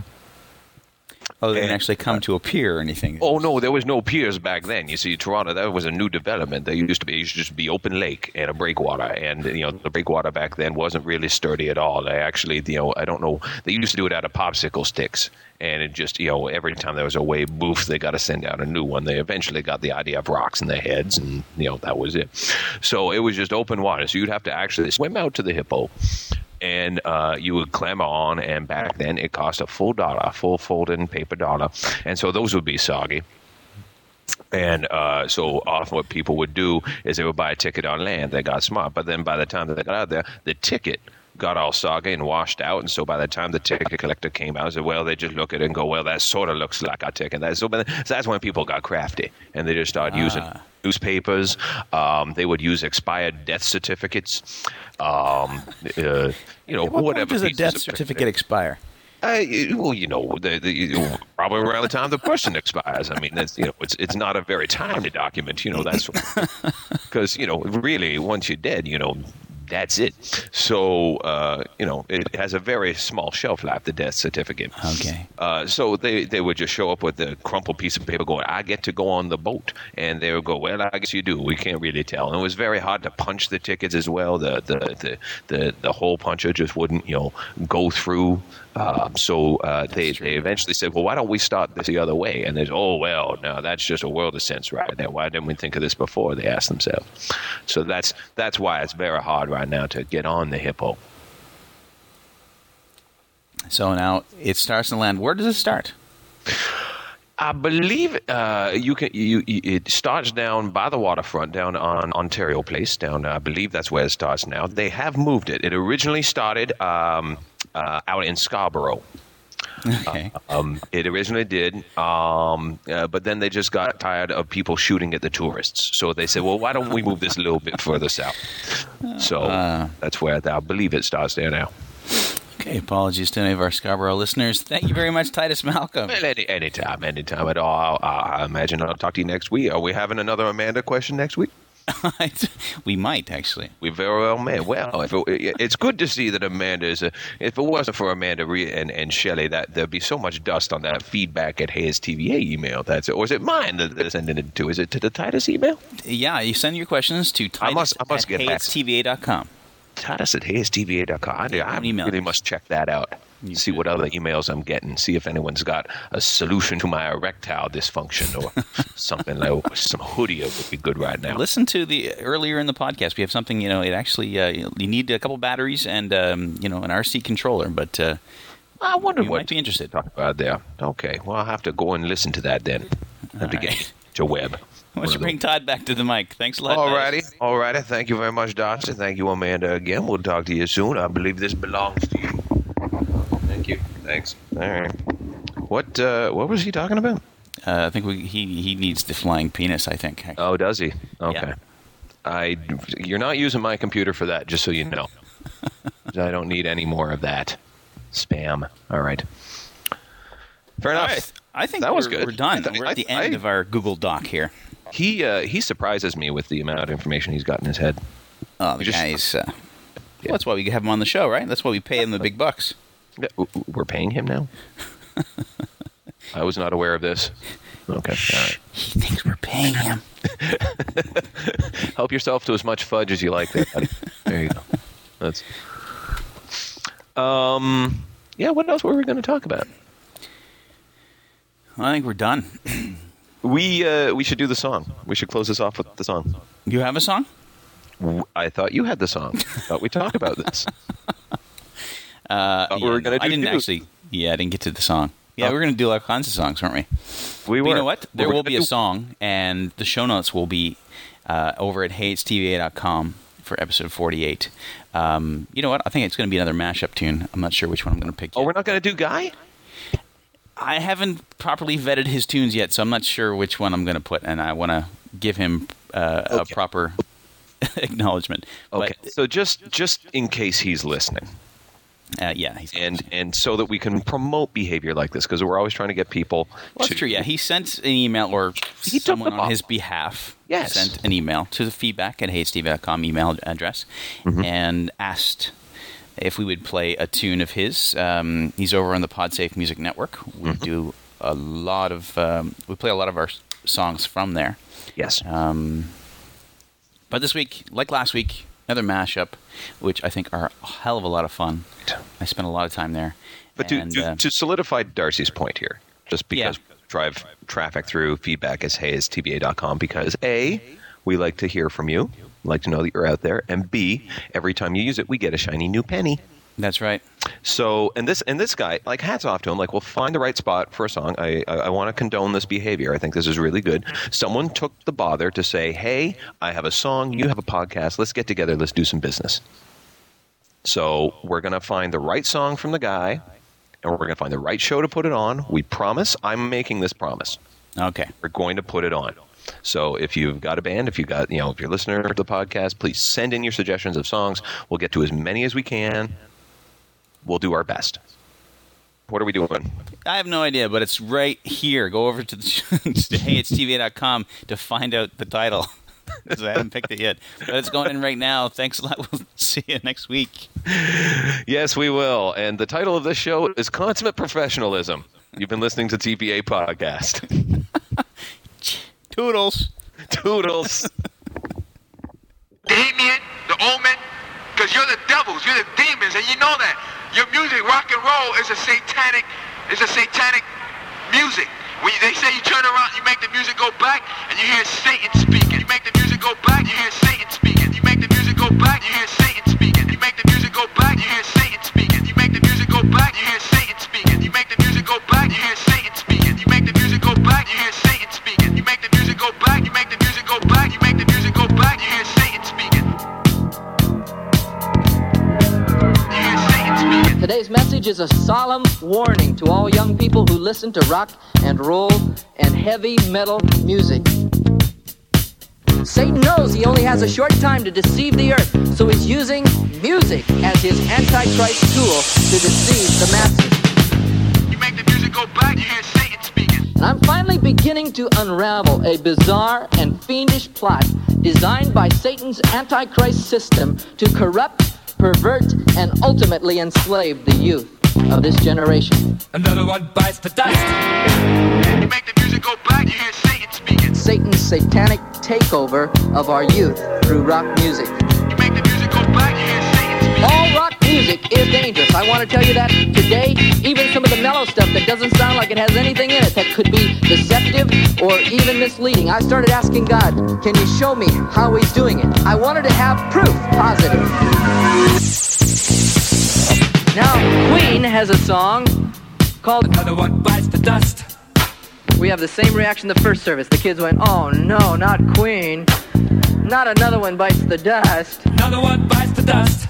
Oh, they didn't actually come uh, to a pier or anything. Oh no, there was no piers back then. You see, Toronto that was a new development. There used to be used to just be open lake and a breakwater, and you know the breakwater back then wasn't really sturdy at all. They actually, you know, I don't know. They used to do it out of popsicle sticks, and it just you know every time there was a wave, boof, they got to send out a new one. They eventually got the idea of rocks in their heads, and you know that was it. So it was just open water. So you'd have to actually swim out to the hippo and uh, you would clamber on. And back then, it cost a full dollar, a full folded paper dollar, and so those would be soggy. And uh, so often, what people would do is they would buy a ticket on land. They got smart, but then by the time that they got out there, the ticket got all soggy and washed out. And so by the time the ticket collector came out, I said, "Well, they just look at it and go, well, that sort of looks like our ticket." That so, so that's when people got crafty and they just started using newspapers. Um, they would use expired death certificates. Um, uh, you know, what whatever. does a death certificate expire? uh, well, you know, the, the, probably around the time the person expires. I mean, that's, you know, it's it's not a very timely document. You know, that's because you know, really, once you're dead, you know, that's it. So, uh, you know, it has a very small shelf life. The death certificate. Okay. Uh, so they, they would just show up with a crumpled piece of paper going, I get to go on the boat. And they would go, Well, I guess you do. We can't really tell. And it was very hard to punch the tickets as well. The the, the, the, the hole puncher just wouldn't, you know, go through. Um, so uh, they, they eventually said, Well, why don't we start this the other way? And there's, Oh, well, no, that's just a world of sense right there. Why didn't we think of this before? They asked themselves. So that's that's why it's very hard right now to get on the hippo. So now it starts in the land. Where does it start? I believe uh, you can. You, you, it starts down by the waterfront, down on Ontario Place. Down, I believe that's where it starts now. They have moved it. It originally started um, uh, out in Scarborough. Okay. Um, it originally did, um, uh, but then they just got tired of people shooting at the tourists. So they said, "Well, why don't we move this a little bit further south?" So that's where I believe it starts there now. Okay. Apologies to any of our Scarborough listeners. Thank you very much, Titus Malcolm. Well, any anytime, anytime at all. I, I imagine I'll talk to you next week. Are we having another Amanda question next week? we might actually. We very well may. Well, uh, if it, it's good to see that Amanda is a. If it wasn't for Amanda and and Shelley, that there'd be so much dust on that feedback at heyitstva email. That's it. or is it mine that they're sending it to? Is it to the Titus email? Yeah, you send your questions to Titus I must- I must at. heyitstva.com. Titus at heyitstva.com. I, I really must check that out. You see what other emails I'm getting. See if anyone's got a solution to my erectile dysfunction or something like some hoodie would be good right now. Listen to the earlier in the podcast. We have something. You know, it actually uh, you need a couple batteries and um, you know an RC controller, but uh, I wonder you what might be interested. talk about there. Okay, well I'll have to go and listen to that then. have to All get right. to web. Why don't you bring Todd back to the mic? Thanks a lot. Titus. Alrighty, alrighty. Thank you very much, Doctor. Thank you, Amanda. Again, we'll talk to you soon. I believe this belongs to you. Thank you. Thanks. All right. What uh, what was he talking about? Uh, I think we, he he needs the flying penis. I think. Oh, does he? Okay. Yeah. I you're not using my computer for that, just so you know. I don't need any more of that spam. All right. Fair enough. right. I think That was we're, good. We're done. I th- we're at the I- end I- of our Google Doc here. He uh, he surprises me with the amount of information he's got in his head. Oh, the just- guy's. Uh, well, that's why we have him on the show, right? That's why we pay him the big bucks. Yeah, w- w- We're paying him now. I was not aware of this. Okay. Right. He thinks we're paying him. Help yourself to as much fudge as you like. There, buddy. there you go. That's. Um. Yeah. What else were we going to talk about? I think we're done. We uh, we should do the song. We should close this off with the song. You have a song? I thought you had the song. I thought we talked about this. Uh, Thought we were gonna I do didn't actually. Yeah, I didn't get to the song. Yeah, Oh. we are going to do all kinds of songs, weren't we? We But you know what? There We're will be a song, and the show notes will be uh, over at heyitstva.com for episode 48. Um, you know what? I think it's going to be another mashup tune. I'm not sure which one I'm going to pick. Oh, yet. we're not going to do Guy. I haven't properly vetted his tunes yet, so I'm not sure which one I'm going to put, and I want to give him uh, a proper acknowledgement. Okay. But, so just just in case he's listening, uh, yeah, and and so that we can promote behavior like this, because we're always trying to get people. Well, to, that's true. Yeah, he sent an email, or He someone on his behalf Yes. sent an email to the feedback at heyitstva.com email address Mm-hmm. and asked if we would play a tune of his. Um, he's over on the PodSafe Music Network. We Mm-hmm. do a lot of um, we play a lot of our songs from there. Yes. Um, but this week, like last week, another mashup, which I think are a hell of a lot of fun. I spent a lot of time there. But to, and, to, uh, to solidify Darcy's point here, just because Yeah. drive traffic through feedback as heyitstva.com because A, we like to hear from you, like to know that you're out there, and B, every time you use it, we get a shiny new penny. That's right. So, and this and this guy, like, hats off to him. Like, we'll find the right spot for a song. I I, I want to condone this behavior. I think this is really good. Someone took the bother to say, "Hey, I have a song. You have a podcast. Let's get together. Let's do some business." So we're gonna find the right song from the guy, and we're gonna find the right show to put it on. We promise. I'm making this promise. Okay. We're going to put it on. So if you've got a band, if you got you know, if you're a listener to the podcast, please send in your suggestions of songs. We'll get to as many as we can. We'll do our best. What are we doing? I have no idea, but it's right here. Go over to, the, to heyitstva.com to find out the title. 'Cause I haven't picked it yet. But it's going in right now. Thanks a lot. We'll see you next week. Yes, we will. And the title of this show is Consummate Professionalism. You've been listening to TVA Podcast. Toodles. Toodles. Damien, the omen, because you're the devils, you're the demons, and you know that. Your music, rock and roll, is a satanic, is a satanic music. When they say you turn around, you make the music go back, and you hear Satan speaking. You make the music go back, you hear Satan speaking. You make the music go back, you hear Satan speaking. You make the music go back, you hear Satan speaking. You make the music go back, you hear Satan speaking. You make the music go back, you hear Satan speaking. You make the music go back, you hear Satan speaking. You make the music go back, you make the music go back, you make the music go Today's message is a solemn warning to all young people who listen to rock and roll and heavy metal music. Satan knows he only has a short time to deceive the earth, so he's using music as his antichrist tool to deceive the masses. You make the music go back, you hear Satan speaking. And I'm finally beginning to unravel a bizarre and fiendish plot designed by Satan's antichrist system to corrupt, pervert, and ultimately enslave the youth of this generation. Another one bites the dust. You make the music go back, you hear Satan speaking. Satan's satanic takeover of our youth through rock music. You make the music go back, you hear Satan speaking. All rock music is dangerous. I want to tell you that today. Even some of the mellow stuff that doesn't sound like it has anything in it that could be deceptive or even misleading. I started asking God, can you show me how he's doing it? I wanted to have proof, positive. Now, Queen has a song called Another one bites the dust. We have the same reaction the first service. The kids went, oh no, not Queen. Not another one bites the dust. Another one bites the dust.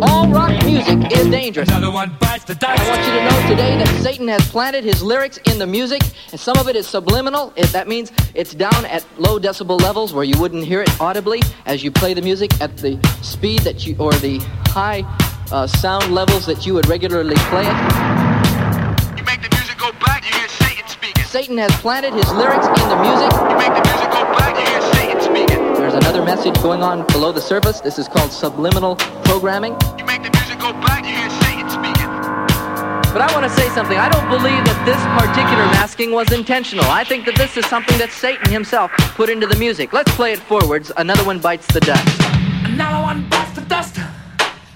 All rock music is dangerous. Another one bites the dust. I want you to know today that Satan has planted his lyrics in the music, and some of it is subliminal. It, that means it's down at low decibel levels where you wouldn't hear it audibly as you play the music at the speed that you, or the high uh, sound levels that you would regularly play it. You make the music go back, you hear Satan speaking. Satan has planted his lyrics in the music. You make the music There's another message going on below the surface. This is called subliminal programming. You make the music go back, you hear Satan speaking. But I want to say something. I don't believe that this particular masking was intentional. I think that this is something that Satan himself put into the music. Let's play it forwards. Another one bites the dust. Another one bites the dust.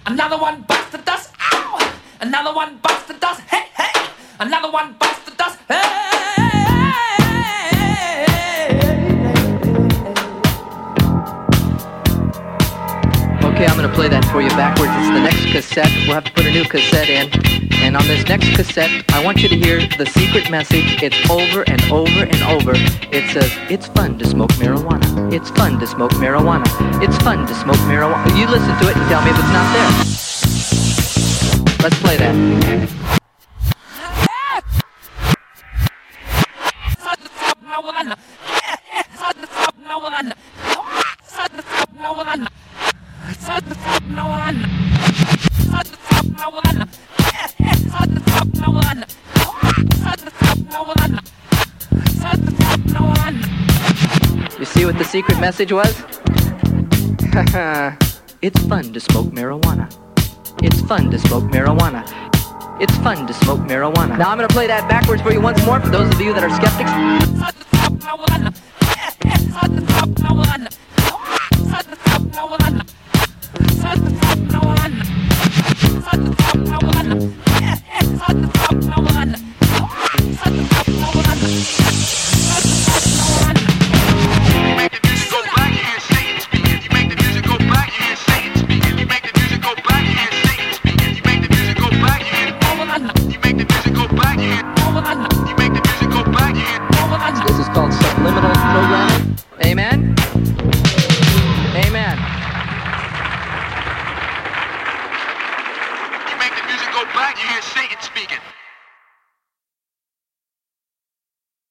Another one bites the dust. Ow! Another one bites the dust. Hey, hey! Another one bites the dust. Okay, I'm to play that for you backwards. It's the next cassette. We'll have to put a new cassette in. And on this next cassette, I want you to hear the secret message. It's over and over and over. It says, It's fun to smoke marijuana. It's fun to smoke marijuana. It's fun to smoke marijuana. You listen to it and tell me if it's not there. Let's play that. You see what the secret message was? it's fun to smoke marijuana. It's fun to smoke marijuana. It's fun to smoke marijuana. Now I'm to play that backwards for you once more for those of you that are skeptics. You